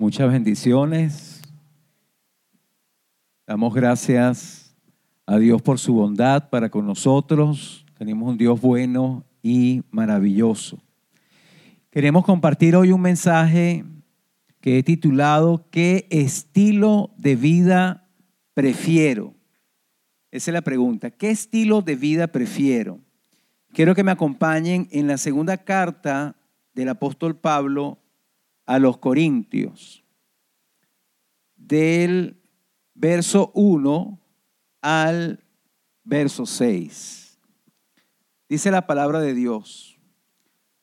Muchas bendiciones. Damos gracias a Dios por su bondad para con nosotros. Tenemos un Dios bueno y maravilloso. Queremos compartir hoy un mensaje que he titulado ¿Qué estilo de vida prefiero? Esa es la pregunta. ¿Qué estilo de vida prefiero? Quiero que me acompañen en la segunda carta del apóstol Pablo a los Corintios, del verso 1 al verso 6. Dice la palabra de Dios.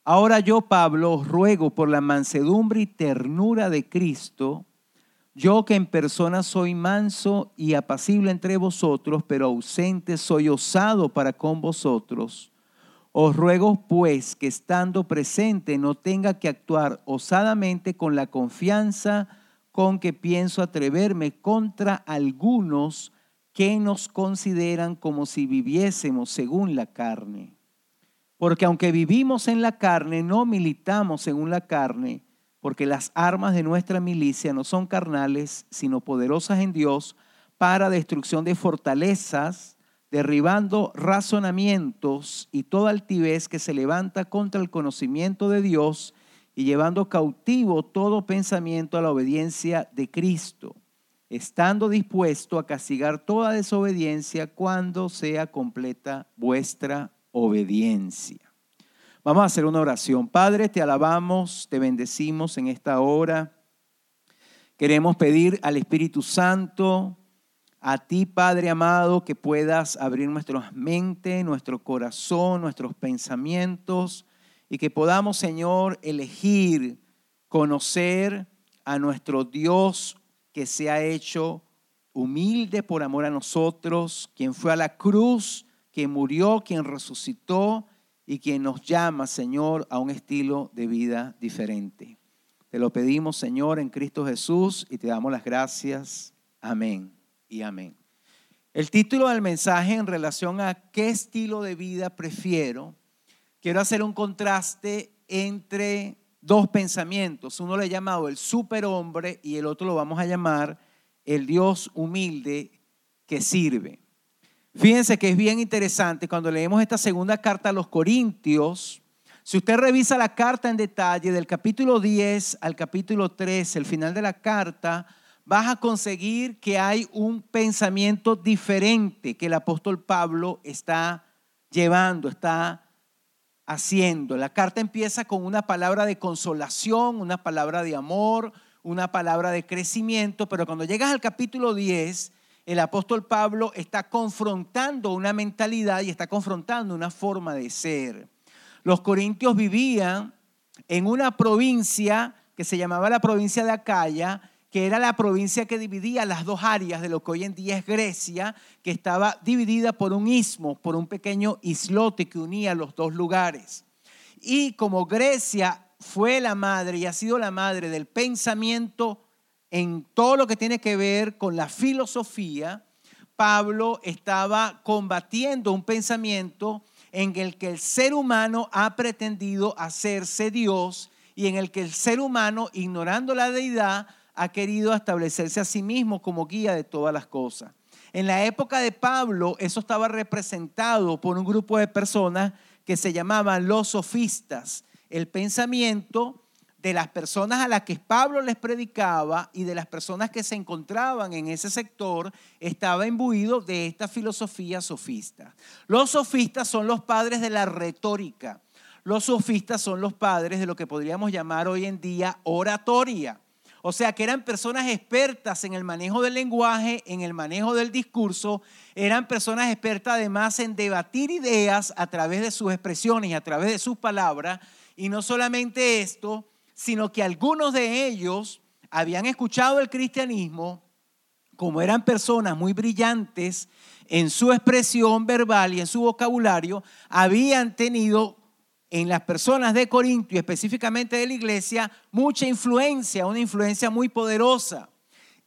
Ahora yo, Pablo, os ruego por la mansedumbre y ternura de Cristo, yo que en persona soy manso y apacible entre vosotros, pero ausente soy osado para con vosotros os ruego pues que estando presente no tenga que actuar osadamente con la confianza con que pienso atreverme contra algunos que nos consideran como si viviésemos según la carne. Porque aunque vivimos en la carne, no militamos según la carne, porque las armas de nuestra milicia no son carnales, sino poderosas en Dios para destrucción de fortalezas derribando razonamientos y toda altivez que se levanta contra el conocimiento de Dios y llevando cautivo todo pensamiento a la obediencia de Cristo, estando dispuesto a castigar toda desobediencia cuando sea completa vuestra obediencia. Vamos a hacer una oración. Padre, te alabamos, te bendecimos en esta hora. Queremos pedir al Espíritu Santo a ti, Padre amado, que puedas abrir nuestra mente, nuestro corazón, nuestros pensamientos y que podamos, Señor, elegir conocer a nuestro Dios que se ha hecho humilde por amor a nosotros, quien fue a la cruz, quien murió, quien resucitó y quien nos llama, Señor, a un estilo de vida diferente. Te lo pedimos, Señor, en Cristo Jesús y te damos las gracias. Amén y amén. El título del mensaje en relación a qué estilo de vida prefiero, quiero hacer un contraste entre dos pensamientos. Uno le he llamado el superhombre y el otro lo vamos a llamar el Dios humilde que sirve. Fíjense que es bien interesante cuando leemos esta segunda carta a los Corintios. Si usted revisa la carta en detalle del capítulo 10 al capítulo 13, el final de la carta, vas a conseguir que hay un pensamiento diferente que el apóstol Pablo está llevando, está haciendo. La carta empieza con una palabra de consolación, una palabra de amor, una palabra de crecimiento, pero cuando llegas al capítulo 10, el apóstol Pablo está confrontando una mentalidad y está confrontando una forma de ser. Los corintios vivían en una provincia que se llamaba la provincia de Acaya, que era la provincia que dividía las dos áreas de lo que hoy en día es Grecia, que estaba dividida por un istmo, por un pequeño islote que unía los dos lugares. Y como Grecia fue la madre y ha sido la madre del pensamiento en todo lo que tiene que ver con la filosofía, Pablo estaba combatiendo un pensamiento en el que el ser humano ha pretendido hacerse Dios y en el que el ser humano, ignorando la deidad, ha querido establecerse a sí mismo como guía de todas las cosas. En la época de Pablo, eso estaba representado por un grupo de personas que se llamaban los sofistas. El pensamiento de las personas a las que Pablo les predicaba y de las personas que se encontraban en ese sector estaba imbuido de esta filosofía sofista. Los sofistas son los padres de la retórica. Los sofistas son los padres de lo que podríamos llamar hoy en día oratoria. O sea, que eran personas expertas en el manejo del lenguaje, en el manejo del discurso, eran personas expertas además en debatir ideas a través de sus expresiones y a través de sus palabras. Y no solamente esto, sino que algunos de ellos habían escuchado el cristianismo, como eran personas muy brillantes en su expresión verbal y en su vocabulario, habían tenido en las personas de Corinto y específicamente de la iglesia mucha influencia, una influencia muy poderosa.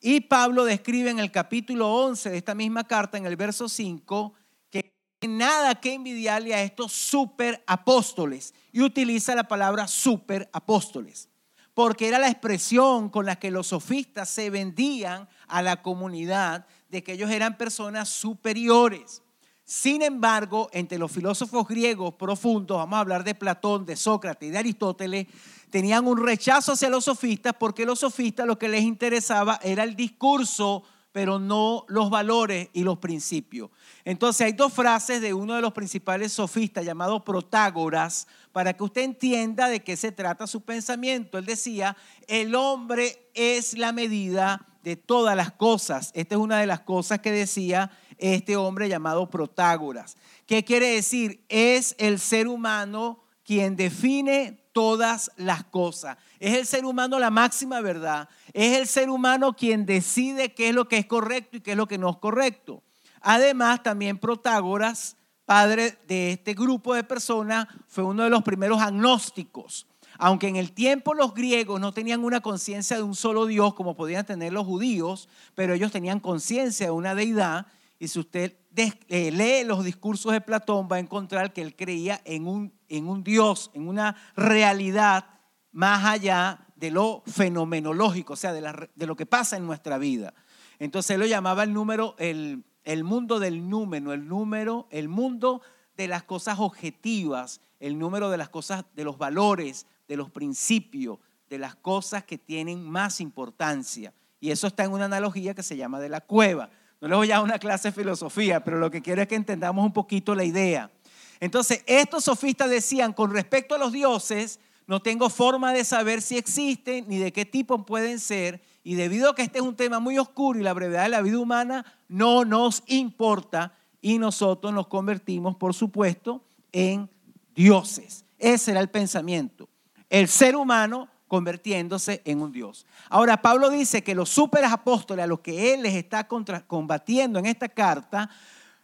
Y Pablo describe en el capítulo 11 de esta misma carta, en el verso 5, que nada que envidiarle a estos super apóstoles. Y utiliza la palabra super apóstoles. porque era la expresión con la que los sofistas se vendían a la comunidad de que ellos eran personas superiores. Sin embargo, entre los filósofos griegos profundos, vamos a hablar de Platón, de Sócrates y de Aristóteles, tenían un rechazo hacia los sofistas porque los sofistas lo que les interesaba era el discurso, pero no los valores y los principios. Entonces hay dos frases de uno de los principales sofistas llamado Protágoras para que usted entienda de qué se trata su pensamiento. Él decía, el hombre es la medida de todas las cosas. Esta es una de las cosas que decía este hombre llamado Protágoras. ¿Qué quiere decir? Es el ser humano quien define todas las cosas. Es el ser humano la máxima verdad. Es el ser humano quien decide qué es lo que es correcto y qué es lo que no es correcto. Además, también Protágoras, padre de este grupo de personas, fue uno de los primeros agnósticos. Aunque en el tiempo los griegos no tenían una conciencia de un solo Dios como podían tener los judíos, pero ellos tenían conciencia de una deidad y si usted eh, lee los discursos de Platón, va a encontrar que él creía en un, en un Dios, en una realidad más allá de lo fenomenológico, o sea, de, de lo que pasa en nuestra vida. Entonces él lo llamaba el número, el, el mundo del número, el número, el mundo de las cosas objetivas, el número de las cosas, de los valores, de los principios, de las cosas que tienen más importancia. Y eso está en una analogía que se llama de la cueva. No les voy a dar una clase de filosofía, pero lo que quiero es que entendamos un poquito la idea. Entonces, estos sofistas decían, con respecto a los dioses, no tengo forma de saber si existen ni de qué tipo pueden ser, y debido a que este es un tema muy oscuro y la brevedad de la vida humana no nos importa, y nosotros nos convertimos, por supuesto, en dioses. Ese era el pensamiento. El ser humano convirtiéndose en un Dios. Ahora, Pablo dice que los superapóstoles apóstoles a los que él les está combatiendo en esta carta,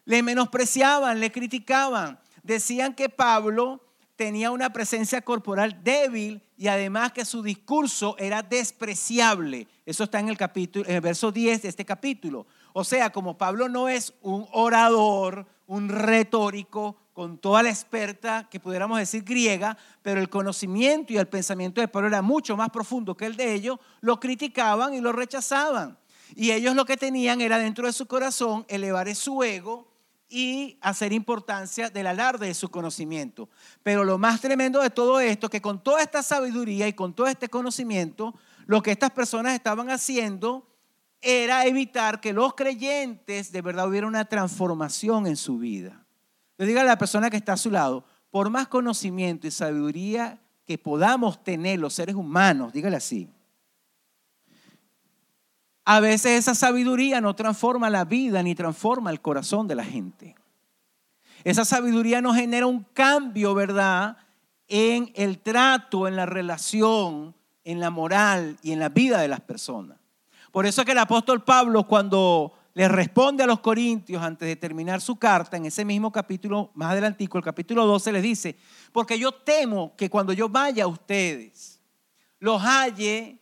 le menospreciaban, le criticaban, decían que Pablo tenía una presencia corporal débil y además que su discurso era despreciable. Eso está en el capítulo en el verso 10 de este capítulo. O sea, como Pablo no es un orador, un retórico, con toda la experta que pudiéramos decir griega, pero el conocimiento y el pensamiento de Pablo era mucho más profundo que el de ellos, lo criticaban y lo rechazaban. Y ellos lo que tenían era dentro de su corazón elevar su ego y hacer importancia del alarde de su conocimiento. Pero lo más tremendo de todo esto, que con toda esta sabiduría y con todo este conocimiento, lo que estas personas estaban haciendo era evitar que los creyentes de verdad hubiera una transformación en su vida. Le diga a la persona que está a su lado, por más conocimiento y sabiduría que podamos tener los seres humanos, dígale así, a veces esa sabiduría no transforma la vida ni transforma el corazón de la gente. Esa sabiduría no genera un cambio, ¿verdad? En el trato, en la relación, en la moral y en la vida de las personas. Por eso es que el apóstol Pablo cuando le responde a los corintios antes de terminar su carta, en ese mismo capítulo, más adelantico, el capítulo 12, les dice, porque yo temo que cuando yo vaya a ustedes, los halle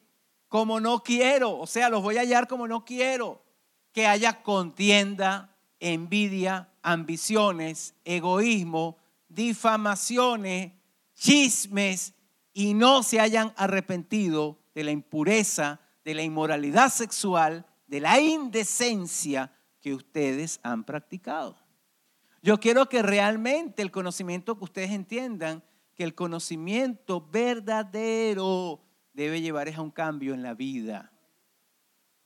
como no quiero, o sea, los voy a hallar como no quiero, que haya contienda, envidia, ambiciones, egoísmo, difamaciones, chismes, y no se hayan arrepentido de la impureza, de la inmoralidad sexual, de la indecencia que ustedes han practicado. Yo quiero que realmente el conocimiento que ustedes entiendan, que el conocimiento verdadero debe llevar a un cambio en la vida.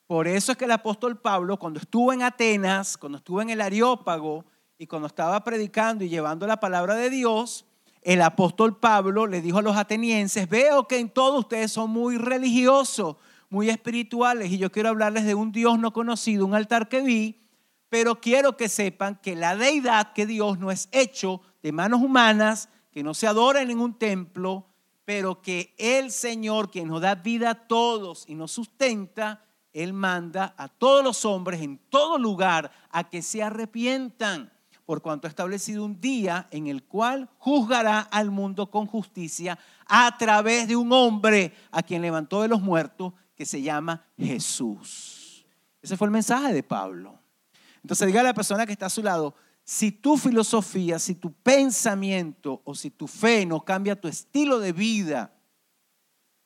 Por eso es que el apóstol Pablo, cuando estuvo en Atenas, cuando estuvo en el Areópago y cuando estaba predicando y llevando la palabra de Dios, el apóstol Pablo le dijo a los atenienses, veo que en todo ustedes son muy religiosos, muy espirituales y yo quiero hablarles de un Dios no conocido, un altar que vi, pero quiero que sepan que la deidad, que Dios no es hecho de manos humanas, que no se adora en ningún templo, pero que el Señor, quien nos da vida a todos y nos sustenta, Él manda a todos los hombres en todo lugar a que se arrepientan, por cuanto ha establecido un día en el cual juzgará al mundo con justicia a través de un hombre a quien levantó de los muertos que se llama Jesús. Ese fue el mensaje de Pablo. Entonces diga a la persona que está a su lado, si tu filosofía, si tu pensamiento o si tu fe no cambia tu estilo de vida,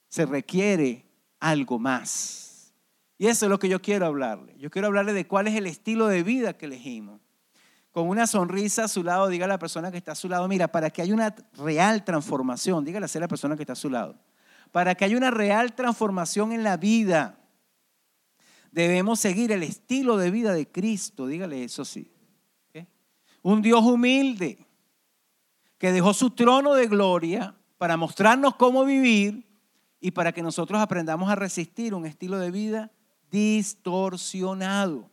se requiere algo más. Y eso es lo que yo quiero hablarle. Yo quiero hablarle de cuál es el estilo de vida que elegimos. Con una sonrisa a su lado, diga a la persona que está a su lado, mira, para que haya una real transformación, dígale a la persona que está a su lado, para que haya una real transformación en la vida, debemos seguir el estilo de vida de Cristo, dígale eso sí. Un Dios humilde que dejó su trono de gloria para mostrarnos cómo vivir y para que nosotros aprendamos a resistir un estilo de vida distorsionado.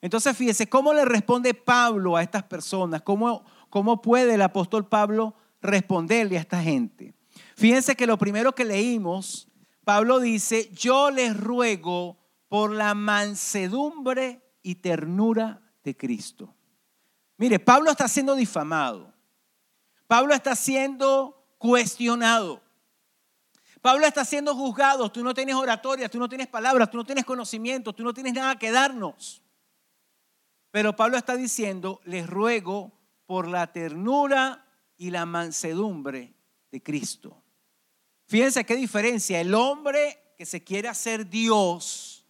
Entonces, fíjese, ¿cómo le responde Pablo a estas personas? ¿Cómo, cómo puede el apóstol Pablo responderle a esta gente? Fíjense que lo primero que leímos, Pablo dice, yo les ruego por la mansedumbre y ternura de Cristo. Mire, Pablo está siendo difamado. Pablo está siendo cuestionado. Pablo está siendo juzgado. Tú no tienes oratoria, tú no tienes palabras, tú no tienes conocimiento, tú no tienes nada que darnos. Pero Pablo está diciendo, les ruego por la ternura y la mansedumbre de Cristo. Fíjense qué diferencia. El hombre que se quiere hacer Dios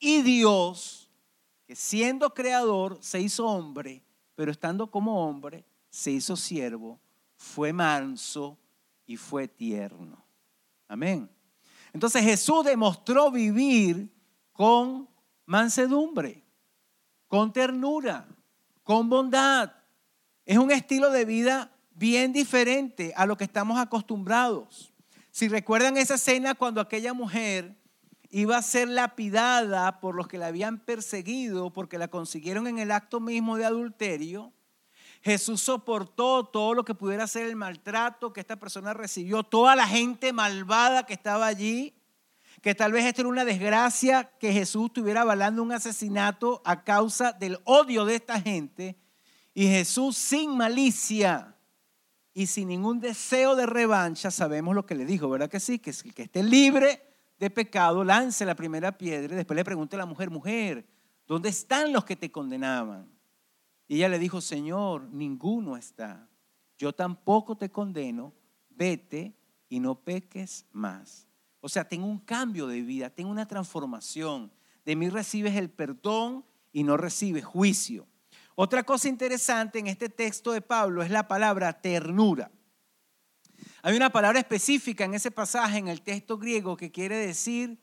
y Dios, que siendo creador se hizo hombre, pero estando como hombre se hizo siervo, fue manso y fue tierno. Amén. Entonces Jesús demostró vivir con mansedumbre, con ternura, con bondad. Es un estilo de vida bien diferente a lo que estamos acostumbrados. Si recuerdan esa escena cuando aquella mujer iba a ser lapidada por los que la habían perseguido porque la consiguieron en el acto mismo de adulterio. Jesús soportó todo lo que pudiera ser el maltrato que esta persona recibió, toda la gente malvada que estaba allí, que tal vez esto era una desgracia que Jesús estuviera avalando un asesinato a causa del odio de esta gente. Y Jesús sin malicia y sin ningún deseo de revancha, sabemos lo que le dijo, ¿verdad que sí? Que el que esté libre de pecado, lance la primera piedra y después le pregunta a la mujer, mujer, ¿dónde están los que te condenaban? Y ella le dijo, Señor, ninguno está. Yo tampoco te condeno, vete y no peques más. O sea, tengo un cambio de vida, tengo una transformación. De mí recibes el perdón y no recibes juicio. Otra cosa interesante en este texto de Pablo es la palabra ternura. Hay una palabra específica en ese pasaje, en el texto griego, que quiere decir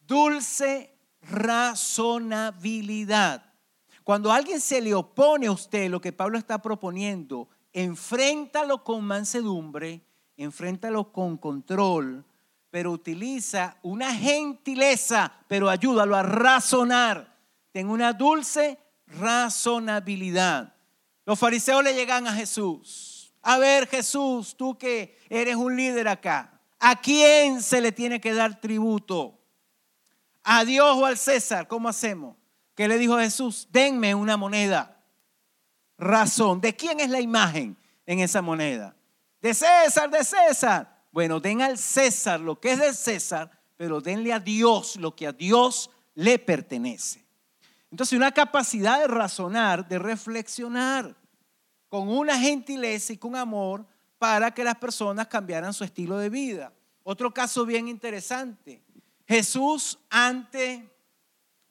dulce razonabilidad. Cuando alguien se le opone a usted lo que Pablo está proponiendo, enfréntalo con mansedumbre, enfréntalo con control, pero utiliza una gentileza, pero ayúdalo a razonar. Ten una dulce razonabilidad. Los fariseos le llegan a Jesús a ver, Jesús, tú que eres un líder acá, ¿a quién se le tiene que dar tributo? ¿A Dios o al César? ¿Cómo hacemos? ¿Qué le dijo Jesús? Denme una moneda. Razón. ¿De quién es la imagen en esa moneda? De César, de César. Bueno, den al César lo que es del César, pero denle a Dios lo que a Dios le pertenece. Entonces, una capacidad de razonar, de reflexionar con una gentileza y con amor para que las personas cambiaran su estilo de vida. Otro caso bien interesante. Jesús ante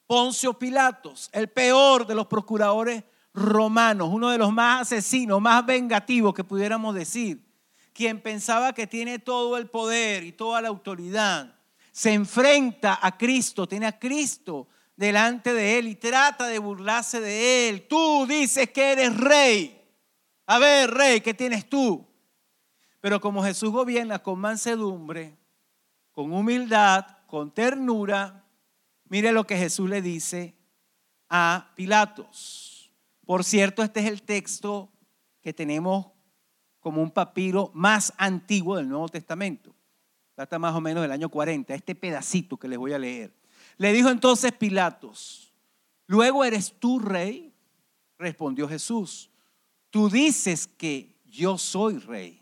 Poncio Pilatos, el peor de los procuradores romanos, uno de los más asesinos, más vengativos que pudiéramos decir, quien pensaba que tiene todo el poder y toda la autoridad, se enfrenta a Cristo, tiene a Cristo delante de él y trata de burlarse de él. Tú dices que eres rey. A ver, rey, ¿qué tienes tú? Pero como Jesús gobierna con mansedumbre, con humildad, con ternura, mire lo que Jesús le dice a Pilatos. Por cierto, este es el texto que tenemos como un papiro más antiguo del Nuevo Testamento. Data más o menos del año 40, este pedacito que les voy a leer. Le dijo entonces Pilatos, ¿luego eres tú rey? Respondió Jesús tú dices que yo soy rey.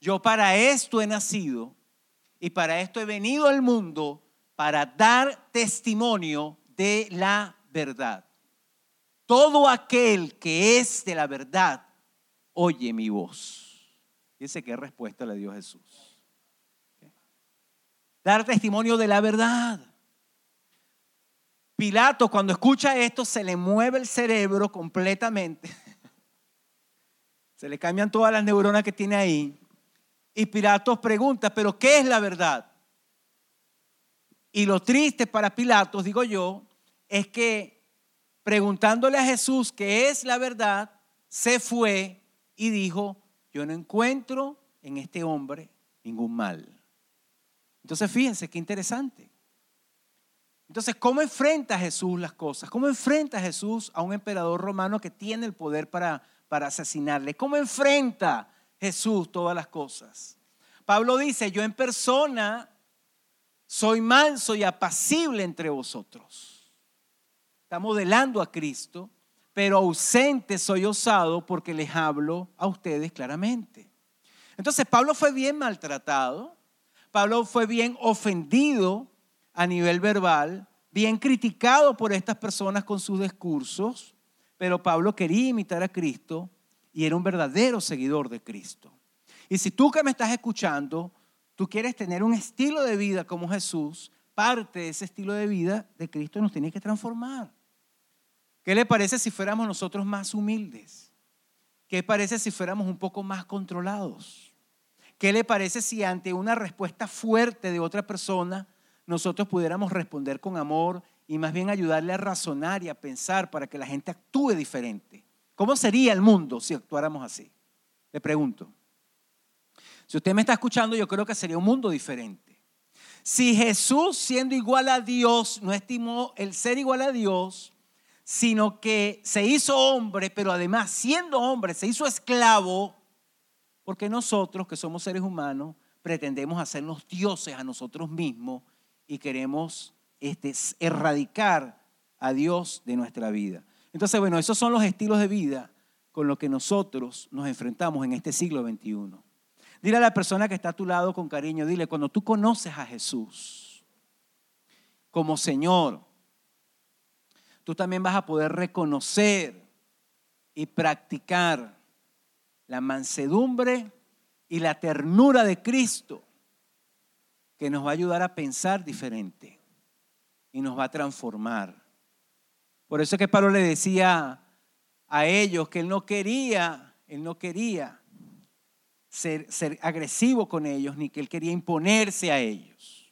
Yo para esto he nacido y para esto he venido al mundo para dar testimonio de la verdad. Todo aquel que es de la verdad, oye mi voz. Fíjense qué respuesta le dio Jesús. dar testimonio de la verdad. Pilato cuando escucha esto se le mueve el cerebro completamente. Se le cambian todas las neuronas que tiene ahí. Y Pilatos pregunta, pero ¿qué es la verdad? Y lo triste para Pilatos, digo yo, es que preguntándole a Jesús qué es la verdad, se fue y dijo, yo no encuentro en este hombre ningún mal. Entonces fíjense qué interesante. Entonces, ¿cómo enfrenta Jesús las cosas? ¿Cómo enfrenta Jesús a un emperador romano que tiene el poder para, para asesinarle? ¿Cómo enfrenta Jesús todas las cosas? Pablo dice, yo en persona soy manso y apacible entre vosotros. Está modelando a Cristo, pero ausente soy osado porque les hablo a ustedes claramente. Entonces Pablo fue bien maltratado, Pablo fue bien ofendido a nivel verbal, bien criticado por estas personas con sus discursos, pero Pablo quería imitar a Cristo y era un verdadero seguidor de Cristo. Y si tú que me estás escuchando, tú quieres tener un estilo de vida como Jesús, parte de ese estilo de vida de Cristo nos tiene que transformar. ¿Qué le parece si fuéramos nosotros más humildes? ¿Qué parece si fuéramos un poco más controlados? ¿Qué le parece si ante una respuesta fuerte de otra persona nosotros pudiéramos responder con amor y más bien ayudarle a razonar y a pensar para que la gente actúe diferente. ¿Cómo sería el mundo si actuáramos así? Le pregunto. Si usted me está escuchando, yo creo que sería un mundo diferente. Si Jesús, siendo igual a Dios, no estimó el ser igual a Dios, sino que se hizo hombre, pero además siendo hombre, se hizo esclavo, porque nosotros, que somos seres humanos, pretendemos hacernos dioses a nosotros mismos y queremos este, erradicar a Dios de nuestra vida. Entonces, bueno, esos son los estilos de vida con los que nosotros nos enfrentamos en este siglo XXI. Dile a la persona que está a tu lado con cariño, dile, cuando tú conoces a Jesús como Señor, tú también vas a poder reconocer y practicar la mansedumbre y la ternura de Cristo que nos va a ayudar a pensar diferente y nos va a transformar. Por eso es que Pablo le decía a ellos que él no quería, él no quería ser, ser agresivo con ellos, ni que él quería imponerse a ellos.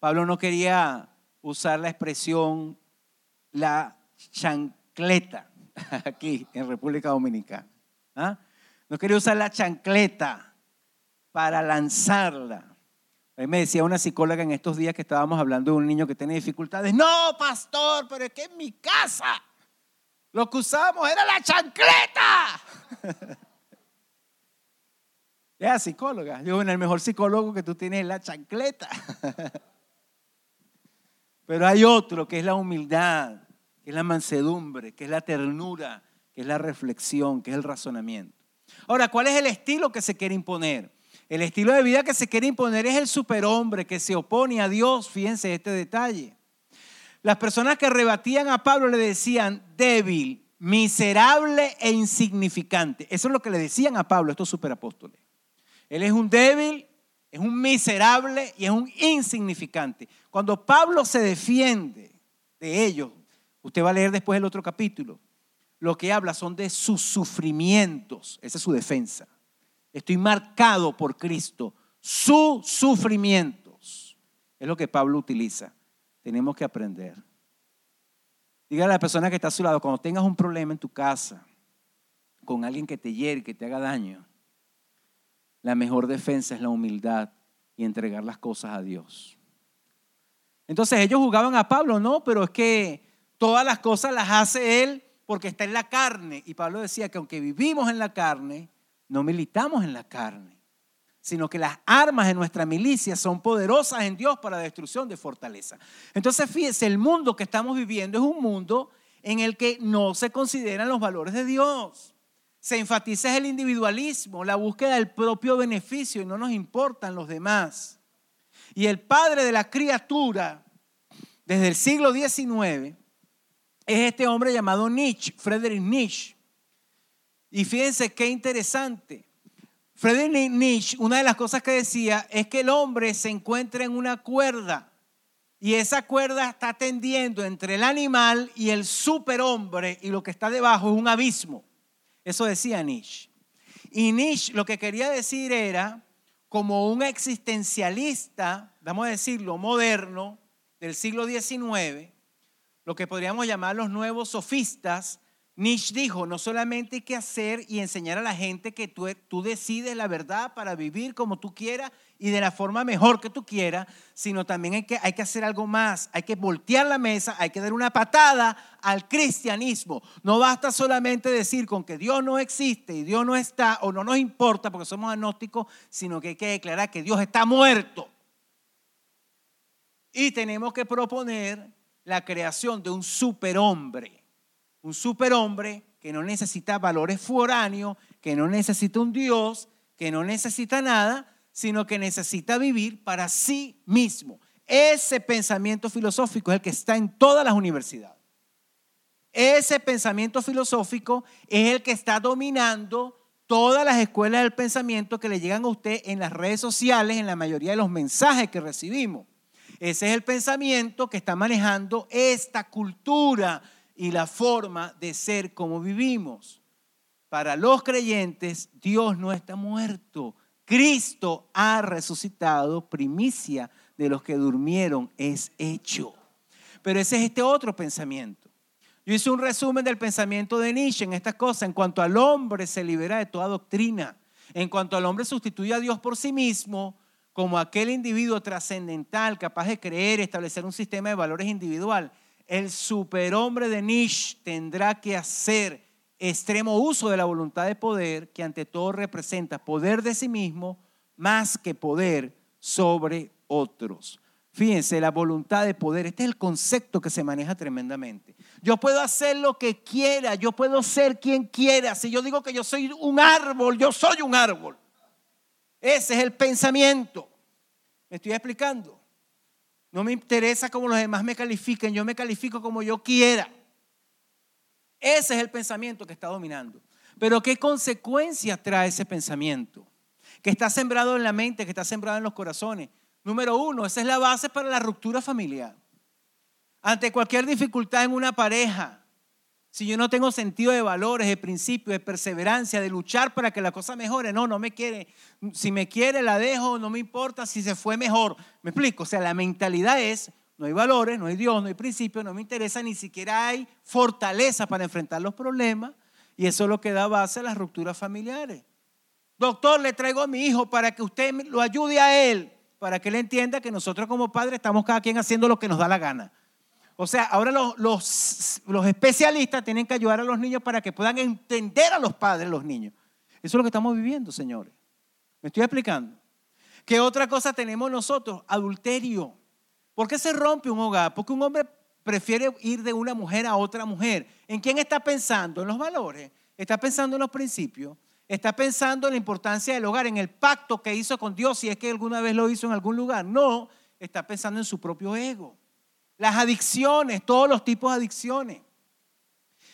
Pablo no quería usar la expresión la chancleta aquí en República Dominicana. ¿ah? No quería usar la chancleta para lanzarla a me decía una psicóloga en estos días que estábamos hablando de un niño que tiene dificultades. No, pastor, pero es que en mi casa lo que usábamos era la chancleta. Ya, psicóloga. Yo, bueno, el mejor psicólogo que tú tienes es la chancleta. Pero hay otro que es la humildad, que es la mansedumbre, que es la ternura, que es la reflexión, que es el razonamiento. Ahora, ¿cuál es el estilo que se quiere imponer? El estilo de vida que se quiere imponer es el superhombre que se opone a Dios. Fíjense este detalle. Las personas que rebatían a Pablo le decían débil, miserable e insignificante. Eso es lo que le decían a Pablo estos superapóstoles. Él es un débil, es un miserable y es un insignificante. Cuando Pablo se defiende de ellos, usted va a leer después el otro capítulo, lo que habla son de sus sufrimientos. Esa es su defensa. Estoy marcado por Cristo. Sus sufrimientos. Es lo que Pablo utiliza. Tenemos que aprender. Dígale a la persona que está a su lado, cuando tengas un problema en tu casa, con alguien que te hiere, que te haga daño, la mejor defensa es la humildad y entregar las cosas a Dios. Entonces ellos jugaban a Pablo, no, pero es que todas las cosas las hace Él porque está en la carne. Y Pablo decía que aunque vivimos en la carne, no militamos en la carne, sino que las armas de nuestra milicia son poderosas en Dios para la destrucción de fortaleza. Entonces, fíjese, el mundo que estamos viviendo es un mundo en el que no se consideran los valores de Dios. Se enfatiza el individualismo, la búsqueda del propio beneficio y no nos importan los demás. Y el padre de la criatura, desde el siglo XIX, es este hombre llamado Nietzsche, Friedrich Nietzsche. Y fíjense qué interesante. Friedrich Nietzsche, una de las cosas que decía es que el hombre se encuentra en una cuerda y esa cuerda está tendiendo entre el animal y el superhombre y lo que está debajo es un abismo. Eso decía Nietzsche. Y Nietzsche lo que quería decir era, como un existencialista, vamos a decirlo, moderno, del siglo XIX, lo que podríamos llamar los nuevos sofistas, Nietzsche dijo, no solamente hay que hacer y enseñar a la gente que tú, decides la verdad para vivir como tú quieras y de la forma mejor que tú quieras, sino también hay que, hay que hacer algo más, hay que voltear la mesa, hay que dar una patada al cristianismo. No basta solamente decir con que Dios no existe y Dios no está o no nos importa porque somos agnósticos, sino que hay que declarar que Dios está muerto. Y tenemos que proponer la creación de un superhombre un superhombre que no necesita valores foráneos, que no necesita un Dios, que no necesita nada, sino que necesita vivir para sí mismo. Ese pensamiento filosófico es el que está en todas las universidades. Ese pensamiento filosófico es el que está dominando todas las escuelas del pensamiento que le llegan a usted en las redes sociales, en la mayoría de los mensajes que recibimos. Ese es el pensamiento que está manejando esta cultura y la forma de ser como vivimos. Para los creyentes, Dios no está muerto. Cristo ha resucitado, primicia de los que durmieron es hecho. Pero ese es este otro pensamiento. Yo hice un resumen del pensamiento de Nietzsche en estas cosas. En cuanto al hombre se libera de toda doctrina. En cuanto al hombre sustituye a Dios por sí mismo como aquel individuo trascendental capaz de creer, establecer un sistema de valores individual el superhombre de Nietzsche tendrá que hacer extremo uso de la voluntad de poder, que ante todo representa poder de sí mismo más que poder sobre otros. Fíjense, la voluntad de poder, este es el concepto que se maneja tremendamente. Yo puedo hacer lo que quiera, yo puedo ser quien quiera. Si yo digo que yo soy un árbol, yo soy un árbol. Ese es el pensamiento. ¿Me estoy explicando? No me interesa cómo los demás me califiquen, yo me califico como yo quiera. Ese es el pensamiento que está dominando. Pero ¿qué consecuencias trae ese pensamiento? Que está sembrado en la mente, que está sembrado en los corazones. Número uno, esa es la base para la ruptura familiar. Ante cualquier dificultad en una pareja, si yo no tengo sentido de valores, de principios, de perseverancia, de luchar para que la cosa mejore, no, no me quiere. Si me quiere, la dejo, no me importa si se fue mejor. ¿Me explico? O sea, la mentalidad es, no hay valores, no hay Dios, no hay principios, no me interesa, ni siquiera hay fortaleza para enfrentar los problemas. Y eso es lo que da base a las rupturas familiares. Doctor, le traigo a mi hijo para que usted lo ayude a él, para que él entienda que nosotros como padres estamos cada quien haciendo lo que nos da la gana. O sea, ahora los, los, especialistas tienen que ayudar a los niños para que puedan entender a los padres, los niños. Eso es lo que estamos viviendo, señores. ¿Me estoy explicando? ¿Qué otra cosa tenemos nosotros? Adulterio. ¿Por qué se rompe un hogar? Porque un hombre prefiere ir de una mujer a otra mujer. ¿En quién está pensando? En los valores. Está pensando en los principios. Está pensando en la importancia del hogar, en el pacto que hizo con Dios, si es que alguna vez lo hizo en algún lugar. No, está pensando en su propio ego. Las adicciones, todos los tipos de adicciones.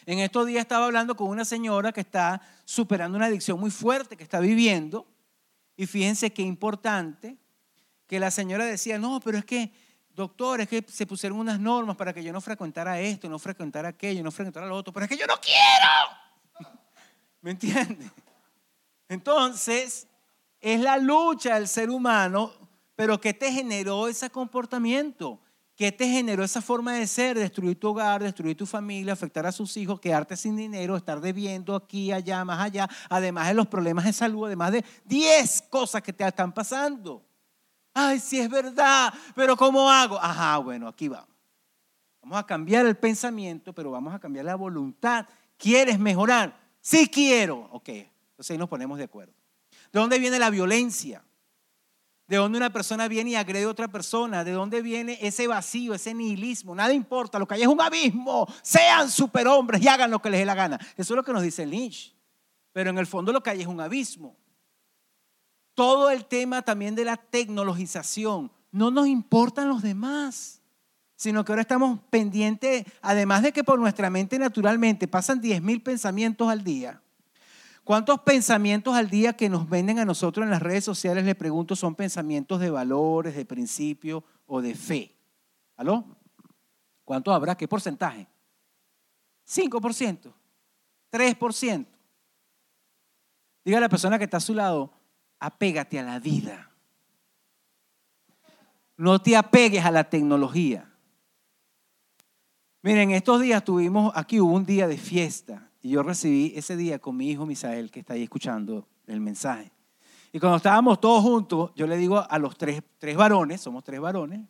En estos días estaba hablando con una señora que está superando una adicción muy fuerte que está viviendo. Y fíjense qué importante que la señora decía, no, pero es que, doctor, es que se pusieron unas normas para que yo no frecuentara esto, no frecuentara aquello, no frecuentara lo otro, pero es que yo no quiero. ¿Me entiende? Entonces, es la lucha del ser humano, pero ¿qué te generó ese comportamiento? ¿Qué te generó esa forma de ser? Destruir tu hogar, destruir tu familia, afectar a sus hijos, quedarte sin dinero, estar debiendo aquí, allá, más allá, además de los problemas de salud, además de 10 cosas que te están pasando. Ay, sí es verdad, pero ¿cómo hago? Ajá, bueno, aquí vamos. Vamos a cambiar el pensamiento, pero vamos a cambiar la voluntad. ¿Quieres mejorar? Sí quiero. Ok, entonces ahí nos ponemos de acuerdo. ¿De dónde viene la violencia? De dónde una persona viene y agrede a otra persona, de dónde viene ese vacío, ese nihilismo. Nada importa, lo que hay es un abismo. Sean superhombres y hagan lo que les dé la gana. Eso es lo que nos dice Lynch. Pero en el fondo lo que hay es un abismo. Todo el tema también de la tecnologización. No nos importan los demás, sino que ahora estamos pendientes, además de que por nuestra mente naturalmente pasan 10 mil pensamientos al día ¿Cuántos pensamientos al día que nos venden a nosotros en las redes sociales, le pregunto, son pensamientos de valores, de principio o de fe? ¿Aló? ¿Cuántos habrá? ¿Qué porcentaje? 5%, 3%. Diga a la persona que está a su lado, apégate a la vida. No te apegues a la tecnología. Miren, estos días tuvimos, aquí hubo un día de fiesta y yo recibí ese día con mi hijo Misael, que está ahí escuchando el mensaje. Y cuando estábamos todos juntos, yo le digo a los tres, tres varones, somos tres varones,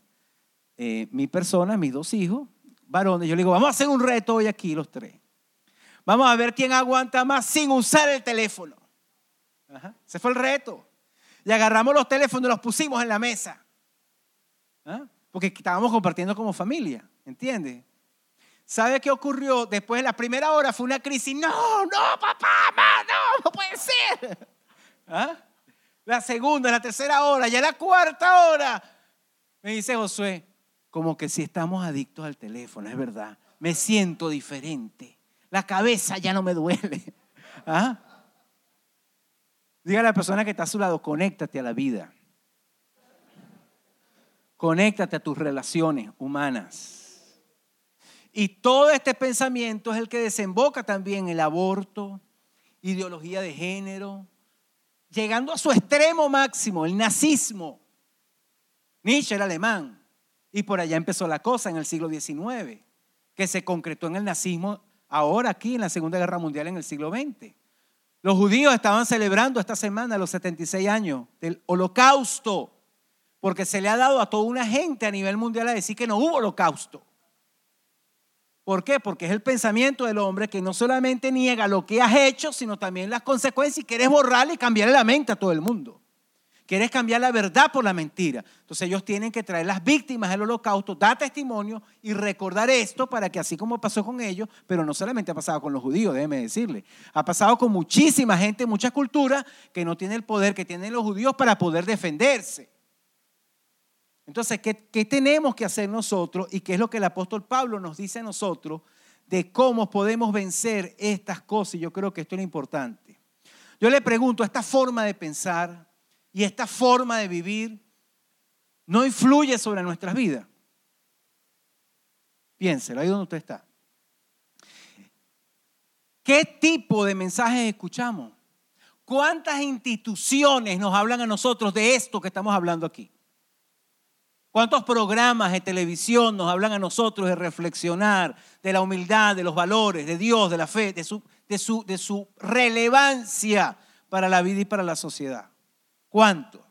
eh, mi persona, mis dos hijos, varones, yo le digo, vamos a hacer un reto hoy aquí los tres. Vamos a ver quién aguanta más sin usar el teléfono. Ese fue el reto. Y agarramos los teléfonos y los pusimos en la mesa. ¿Ah? Porque estábamos compartiendo como familia, ¿entiendes? ¿Sabe qué ocurrió? Después de la primera hora fue una crisis. No, no, papá, mamá, no, no puede ser. ¿Ah? La segunda, la tercera hora, ya la cuarta hora. Me dice Josué, como que si estamos adictos al teléfono, es verdad. Me siento diferente. La cabeza ya no me duele. ¿Ah? Diga a la persona que está a su lado, conéctate a la vida. Conéctate a tus relaciones humanas. Y todo este pensamiento es el que desemboca también el aborto, ideología de género, llegando a su extremo máximo, el nazismo. Nietzsche era alemán y por allá empezó la cosa en el siglo XIX, que se concretó en el nazismo ahora aquí en la Segunda Guerra Mundial en el siglo XX. Los judíos estaban celebrando esta semana los 76 años del holocausto, porque se le ha dado a toda una gente a nivel mundial a decir que no hubo holocausto. ¿Por qué? Porque es el pensamiento del hombre que no solamente niega lo que has hecho, sino también las consecuencias y quieres borrarle y cambiarle la mente a todo el mundo. Quieres cambiar la verdad por la mentira. Entonces ellos tienen que traer las víctimas del holocausto, dar testimonio y recordar esto para que así como pasó con ellos, pero no solamente ha pasado con los judíos, déjeme decirle, ha pasado con muchísima gente, muchas culturas que no tienen el poder que tienen los judíos para poder defenderse. Entonces, ¿qué, ¿qué, tenemos que hacer nosotros y qué es lo que el apóstol Pablo nos dice a nosotros de cómo podemos vencer estas cosas? Y yo creo que esto es lo importante. Yo le pregunto, esta forma de pensar, y esta forma de vivir no influye sobre nuestras vidas. Piénselo, ahí donde usted está. ¿Qué tipo de mensajes escuchamos? ¿Cuántas instituciones nos hablan a nosotros de esto que estamos hablando aquí? ¿Cuántos programas de televisión nos hablan a nosotros de reflexionar, de la humildad, de los valores, de Dios, de la fe, de su, relevancia para la vida y para la sociedad? ¿Cuánto?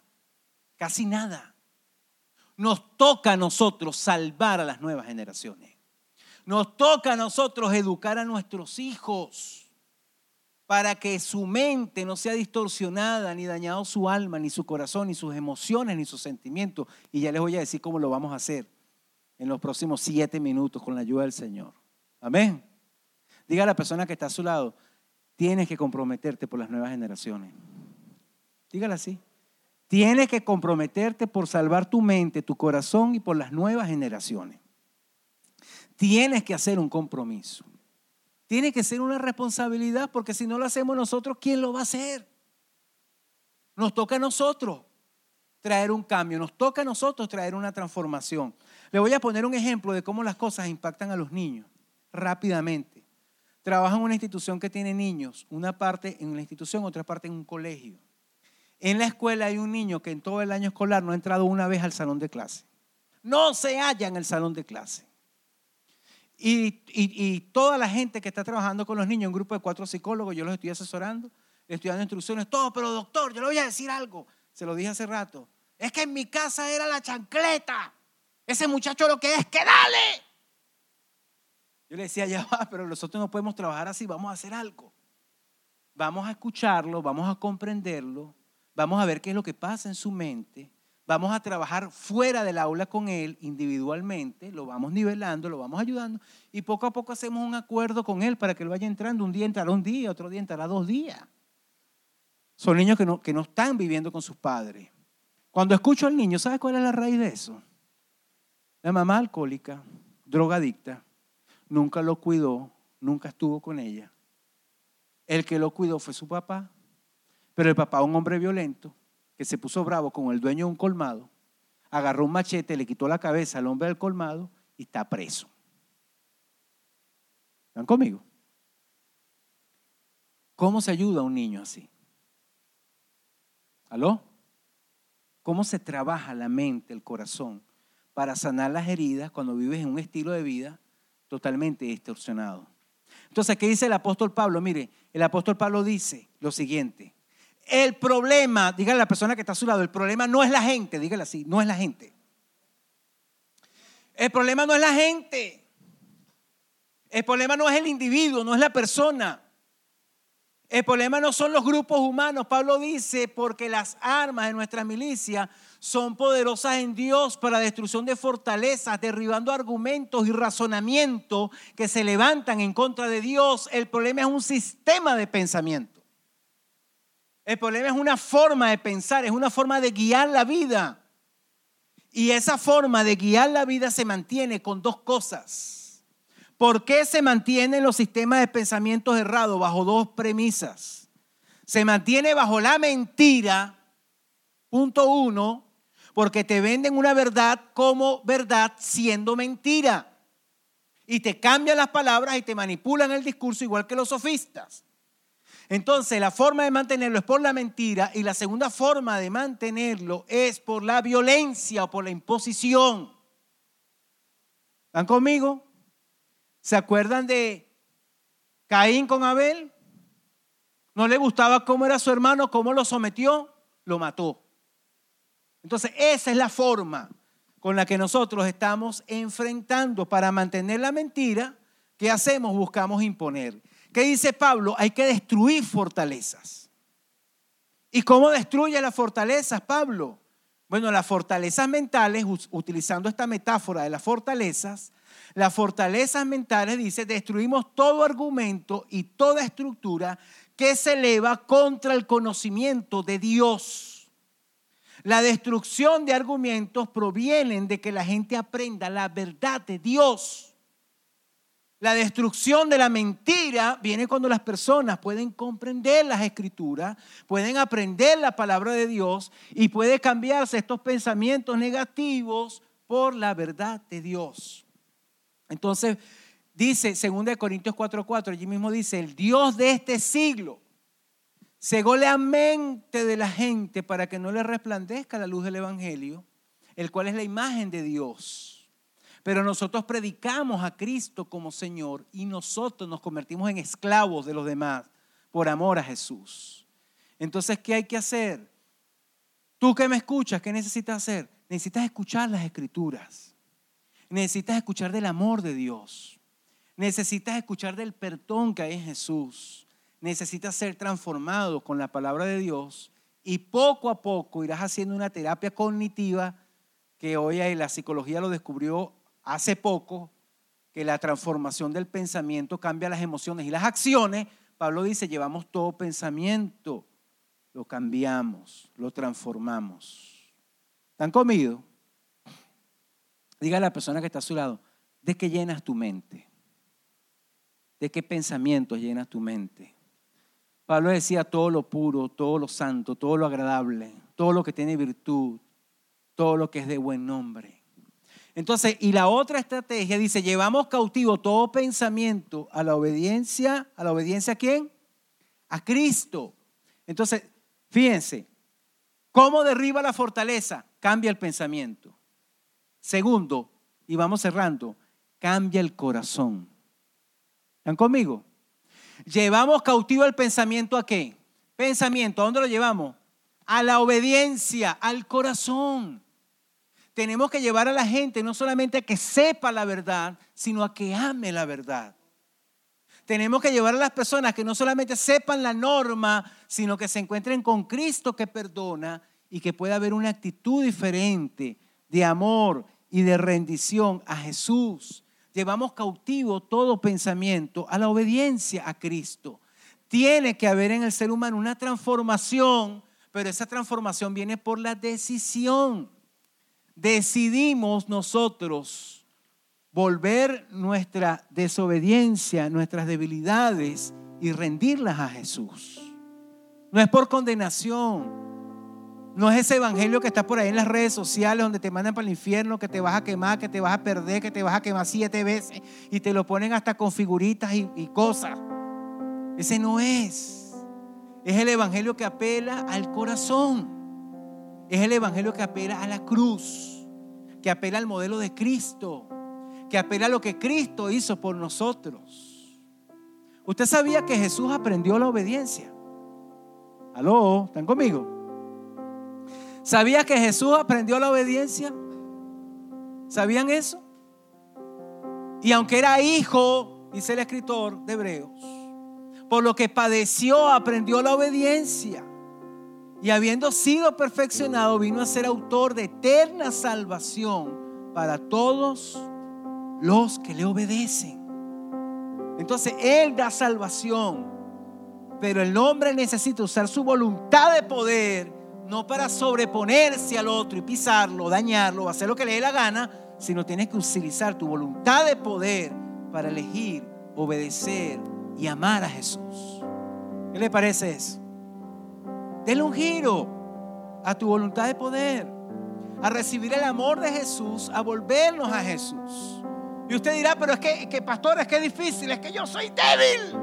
Casi nada. Nos toca a nosotros salvar a las nuevas generaciones. Nos toca a nosotros educar a nuestros hijos para que su mente no sea distorsionada, ni dañado su alma, ni su corazón, ni sus emociones, ni sus sentimientos. Y ya les voy a decir cómo lo vamos a hacer en los próximos siete minutos con la ayuda del Señor. Amén. Diga a la persona que está a su lado, tienes que comprometerte por las nuevas generaciones. Dígala así. Tienes que comprometerte por salvar tu mente, tu corazón y por las nuevas generaciones. Tienes que hacer un compromiso. Tiene que ser una responsabilidad porque si no lo hacemos nosotros, ¿quién lo va a hacer? Nos toca a nosotros traer un cambio, nos toca a nosotros traer una transformación. Le voy a poner un ejemplo de cómo las cosas impactan a los niños rápidamente. Trabajo en una institución que tiene niños, una parte en la institución, otra parte en un colegio. En la escuela hay un niño que en todo el año escolar no ha entrado una vez al salón de clase. No se halla en el salón de clase. Y, toda la gente que está trabajando con los niños, un grupo de cuatro psicólogos, yo los estoy asesorando, les estoy dando instrucciones, todo, pero doctor, yo le voy a decir algo. Se lo dije hace rato. Es que en mi casa era la chancleta. Ese muchacho lo que es, que dale. Yo le decía, ya va, pero nosotros no podemos trabajar así, vamos a hacer algo. Vamos a escucharlo, vamos a comprenderlo, Vamos a ver qué es lo que pasa en su mente. Vamos a trabajar fuera del aula con él individualmente, lo vamos nivelando, lo vamos ayudando y poco a poco hacemos un acuerdo con él para que él vaya entrando. Un día entrará un día, otro día entrará dos días. Son niños que no, que no están viviendo con sus padres. Cuando escucho al niño, ¿sabe cuál es la raíz de eso? La mamá alcohólica, drogadicta, nunca lo cuidó, nunca estuvo con ella El que lo cuidó fue su papá. Pero el papá, un hombre violento, que se puso bravo con el dueño de un colmado, agarró un machete, le quitó la cabeza al hombre del colmado y está preso. ¿Están conmigo? ¿Cómo se ayuda a un niño así? ¿Aló? ¿Cómo se trabaja la mente, el corazón, para sanar las heridas cuando vives en un estilo de vida totalmente distorsionado? Entonces, ¿qué dice el apóstol Pablo? Mire, el apóstol Pablo dice lo siguiente. El problema, dígale a la persona que está a su lado, el problema no es la gente, dígale así, no es la gente. El problema no es la gente. El problema no es el individuo, no es la persona. El problema no son los grupos humanos. Pablo dice, porque las armas de nuestra milicia son poderosas en Dios para destrucción de fortalezas, derribando argumentos y razonamientos que se levantan en contra de Dios. El problema es un sistema de pensamiento. El problema es una forma de pensar, es una forma de guiar la vida. Y esa forma de guiar la vida se mantiene con dos cosas ¿Por qué se mantienen los sistemas de pensamientos errados bajo dos premisas? Se mantiene bajo la mentira, punto uno, porque te venden una verdad como verdad siendo mentira. Y te cambian las palabras y te manipulan el discurso igual que los sofistas. Entonces, la forma de mantenerlo es por la mentira y la segunda forma de mantenerlo es por la violencia o por la imposición. ¿Están conmigo? ¿Se acuerdan de Caín con Abel? No le gustaba cómo era su hermano, cómo lo sometió, lo mató. Entonces, esa es la forma con la que nosotros estamos enfrentando para mantener la mentira. ¿Qué hacemos? Buscamos imponer. ¿Qué dice Pablo? Hay que destruir fortalezas. ¿Y cómo destruye las fortalezas, Pablo? Bueno, las fortalezas mentales, utilizando esta metáfora de las fortalezas, las fortalezas mentales, dice, destruimos todo argumento y toda estructura que se eleva contra el conocimiento de Dios. La destrucción de argumentos provienen de que la gente aprenda la verdad de Dios. La destrucción de la mentira viene cuando las personas pueden comprender las escrituras, pueden aprender la palabra de Dios y puede cambiarse estos pensamientos negativos por la verdad de Dios. Entonces, dice 2 Corintios 4:4, allí mismo dice, el Dios de este siglo cegó la mente de la gente para que no le resplandezca la luz del Evangelio, el cual es la imagen de Dios. Pero nosotros predicamos a Cristo como Señor y nosotros nos convertimos en esclavos de los demás por amor a Jesús. Entonces, ¿qué hay que hacer? Tú que me escuchas, ¿qué necesitas hacer? Necesitas escuchar las escrituras. Necesitas escuchar del amor de Dios. Necesitas escuchar del perdón que hay en Jesús. Necesitas ser transformado con la palabra de Dios y poco a poco irás haciendo una terapia cognitiva que hoy la psicología lo descubrió hace poco, que la transformación del pensamiento cambia las emociones y las acciones. Pablo dice, llevamos todo pensamiento, lo cambiamos, lo transformamos. ¿Están comido? Diga a la persona que está a su lado, ¿de qué llenas tu mente? ¿De qué pensamientos llenas tu mente? Pablo decía todo lo puro, todo lo santo, todo lo agradable, todo lo que tiene virtud, todo lo que es de buen nombre. Entonces, y la otra estrategia dice, llevamos cautivo todo pensamiento a la obediencia, a la obediencia a quién? A Cristo. Entonces, fíjense, ¿cómo derriba la fortaleza? Cambia el pensamiento. Segundo, y vamos cerrando, cambia el corazón. ¿Están conmigo? Llevamos cautivo el pensamiento a qué? Pensamiento, ¿a dónde lo llevamos? A la obediencia, al corazón. Tenemos que llevar a la gente no solamente a que sepa la verdad, sino a que ame la verdad. Tenemos que llevar a las personas que no solamente sepan la norma, sino que se encuentren con Cristo que perdona y que pueda haber una actitud diferente de amor y de rendición a Jesús. Llevamos cautivo todo pensamiento a la obediencia a Cristo. Tiene que haber en el ser humano una transformación, pero esa transformación viene por la decisión. Decidimos nosotros volver nuestra desobediencia, nuestras debilidades y rendirlas a Jesús. No es por condenación. No es ese evangelio que está por ahí en las redes sociales donde te mandan para el infierno, que te vas a quemar, que te vas a perder, que te vas a quemar siete veces y te lo ponen hasta con figuritas y, cosas. Ese no es. Es el evangelio que apela al corazón. Es el evangelio que apela a la cruz, que apela al modelo de Cristo, que apela a lo que Cristo hizo por nosotros. ¿Usted sabía que Jesús aprendió la obediencia? ¿Aló? ¿Están conmigo? ¿Sabía que Jesús aprendió la obediencia? ¿Sabían eso? Y aunque era hijo, dice el escritor de Hebreos, por lo que padeció, aprendió la obediencia. Y habiendo sido perfeccionado, vino a ser autor de eterna salvación para todos los que le obedecen. Entonces, Él da salvación, pero el hombre necesita usar su voluntad de poder no para sobreponerse al otro y pisarlo, dañarlo, hacer lo que le dé la gana, sino tienes que utilizar tu voluntad de poder para elegir, obedecer y amar a Jesús. ¿Qué le parece eso? Denle un giro a tu voluntad de poder, a recibir el amor de Jesús, a volvernos a Jesús. Y usted dirá, pero es que, que pastor, es que es difícil, es que yo soy débil.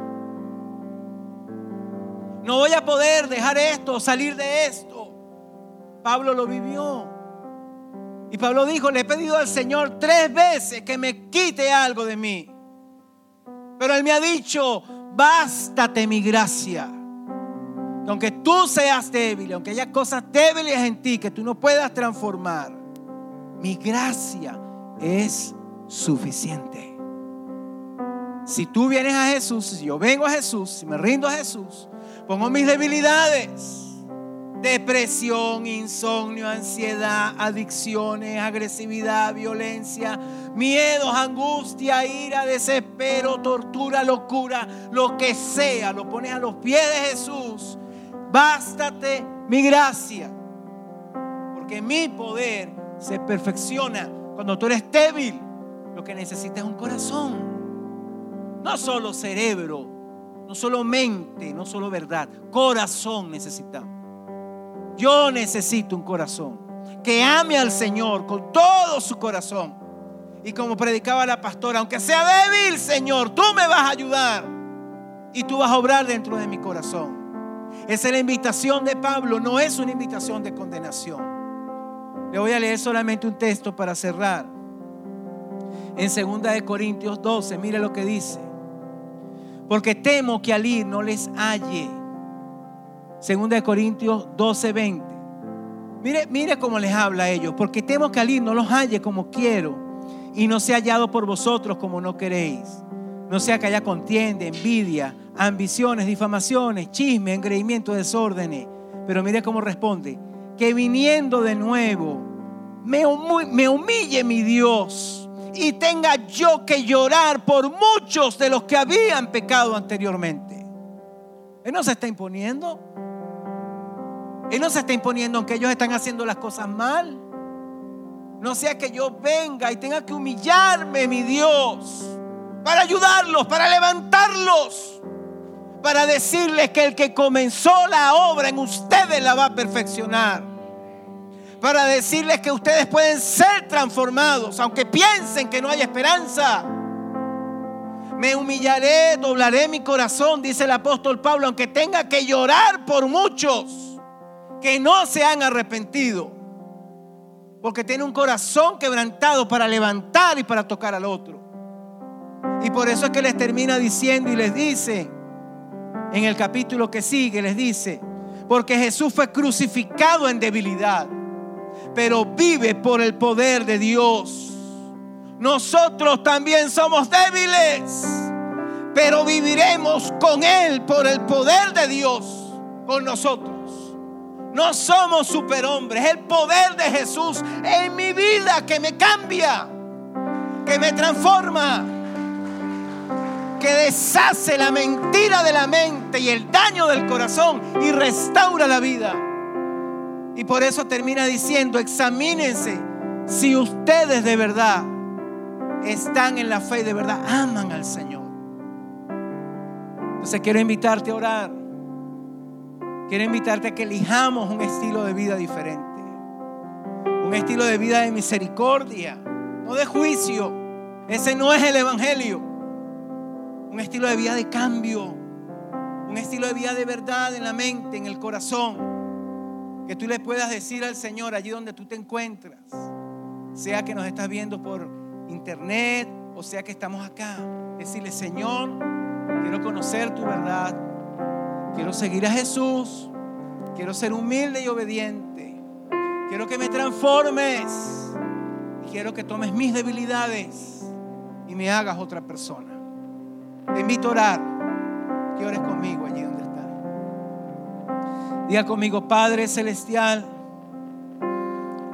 No voy a poder dejar esto, salir de esto. Pablo lo vivió. Y Pablo dijo, le he pedido al Señor tres veces que me quite algo de mí. Pero Él me ha dicho, bástate mi gracia. Aunque tú seas débil, aunque haya cosas débiles en ti que tú no puedas transformar, mi gracia es suficiente. Si tú vienes a Jesús, si yo vengo a Jesús, si me rindo a Jesús, pongo mis debilidades depresión, insomnio, ansiedad, adicciones, agresividad, violencia, miedos, angustia, ira, desespero, tortura, locura, lo que sea, lo pones a los pies de Jesús. Bástate mi gracia, porque mi poder se perfecciona cuando tú eres débil. Lo que necesitas es un corazón, no solo cerebro, no solo mente, no solo verdad, corazón necesitamos. Yo necesito un corazón que ame al Señor con todo su corazón. Y como predicaba la pastora, aunque sea débil, Señor, tú me vas a ayudar y tú vas a obrar dentro de mi corazón. Esa es la invitación de Pablo, no es una invitación de condenación. Le voy a leer solamente un texto para cerrar. En 2 de Corintios 12, mire lo que dice. Porque temo que al ir no les halle Segunda de Corintios 12, 20. Mire, mire cómo les habla a ellos. Porque temo que al ir no los halle como quiero y no sea hallado por vosotros como no queréis. No sea que haya contienda, envidia, ambiciones, difamaciones, chisme, engreimiento, desórdenes. Pero mire cómo responde. Que viniendo de nuevo me, me humille mi Dios y tenga yo que llorar por muchos de los que habían pecado anteriormente. Él no se está imponiendo. Él no se está imponiendo aunque ellos están haciendo las cosas mal. No sea que yo venga y tenga que humillarme, mi Dios, para ayudarlos, para levantarlos, para decirles que el que comenzó la obra en ustedes la va a perfeccionar. Para decirles que ustedes pueden ser transformados, aunque piensen que no hay esperanza. Me humillaré, doblaré mi corazón, dice el apóstol Pablo, aunque tenga que llorar por muchos que no se han arrepentido. Porque tiene un corazón quebrantado para levantar y para tocar al otro. Y por eso es que les termina diciendo y les dice, en el capítulo que sigue, les dice, porque Jesús fue crucificado en debilidad, pero vive por el poder de Dios. Nosotros también somos débiles, pero viviremos con Él por el poder de Dios con nosotros. No somos superhombres. Es el poder de Jesús en mi vida que me cambia, que me transforma, que deshace la mentira de la mente y el daño del corazón y restaura la vida. Y por eso termina diciendo, examínense si ustedes de verdad están en la fe, de verdad aman al Señor. Entonces quiero invitarte a orar. Quiero invitarte a que elijamos un estilo de vida diferente. Un estilo de vida de misericordia, no de juicio. Ese no es el Evangelio. Un estilo de vida de cambio. Un estilo de vida de verdad en la mente, en el corazón. Que tú le puedas decir al Señor allí donde tú te encuentras. Sea que nos estás viendo por internet o sea que estamos acá. Decirle, Señor, quiero conocer tu verdad. Quiero seguir a Jesús. Quiero ser humilde y obediente. Quiero que me transformes. Y quiero que tomes mis debilidades y me hagas otra persona. Te invito a orar. Que ores conmigo allí donde estás. Diga conmigo, Padre Celestial,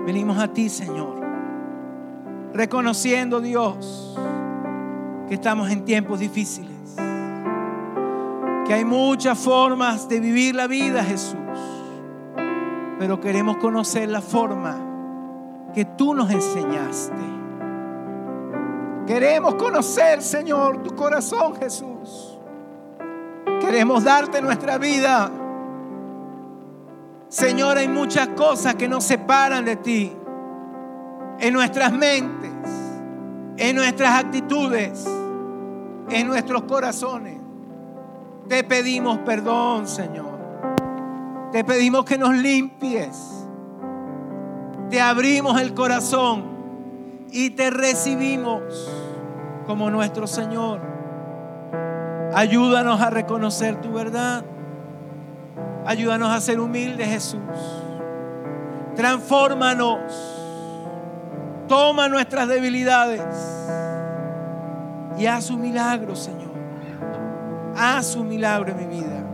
venimos a ti, Señor. Reconociendo, Dios, que estamos en tiempos difíciles. Que hay muchas formas de vivir la vida, Jesús. Pero queremos conocer la forma que tú nos enseñaste. Queremos conocer, Señor, tu corazón, Jesús. Queremos darte nuestra vida. Señor, hay muchas cosas que nos separan de ti. En nuestras mentes, en nuestras actitudes, en nuestros corazones. Te pedimos perdón, Señor. Te pedimos que nos limpies. Te abrimos el corazón y te recibimos como nuestro Señor. Ayúdanos a reconocer tu verdad. Ayúdanos a ser humildes, Jesús. Transfórmanos. Toma nuestras debilidades y haz un milagro, Señor. Haz un milagro en mi vida.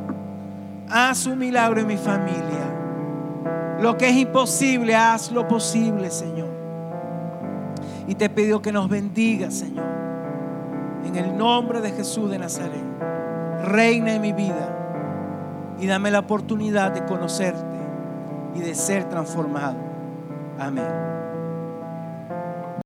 Haz un milagro en mi familia. Lo que es imposible, haz lo posible, Señor. Y te pido que nos bendiga, Señor. En el nombre de Jesús de Nazaret. Reina en mi vida. Y dame la oportunidad de conocerte y de ser transformado. Amén.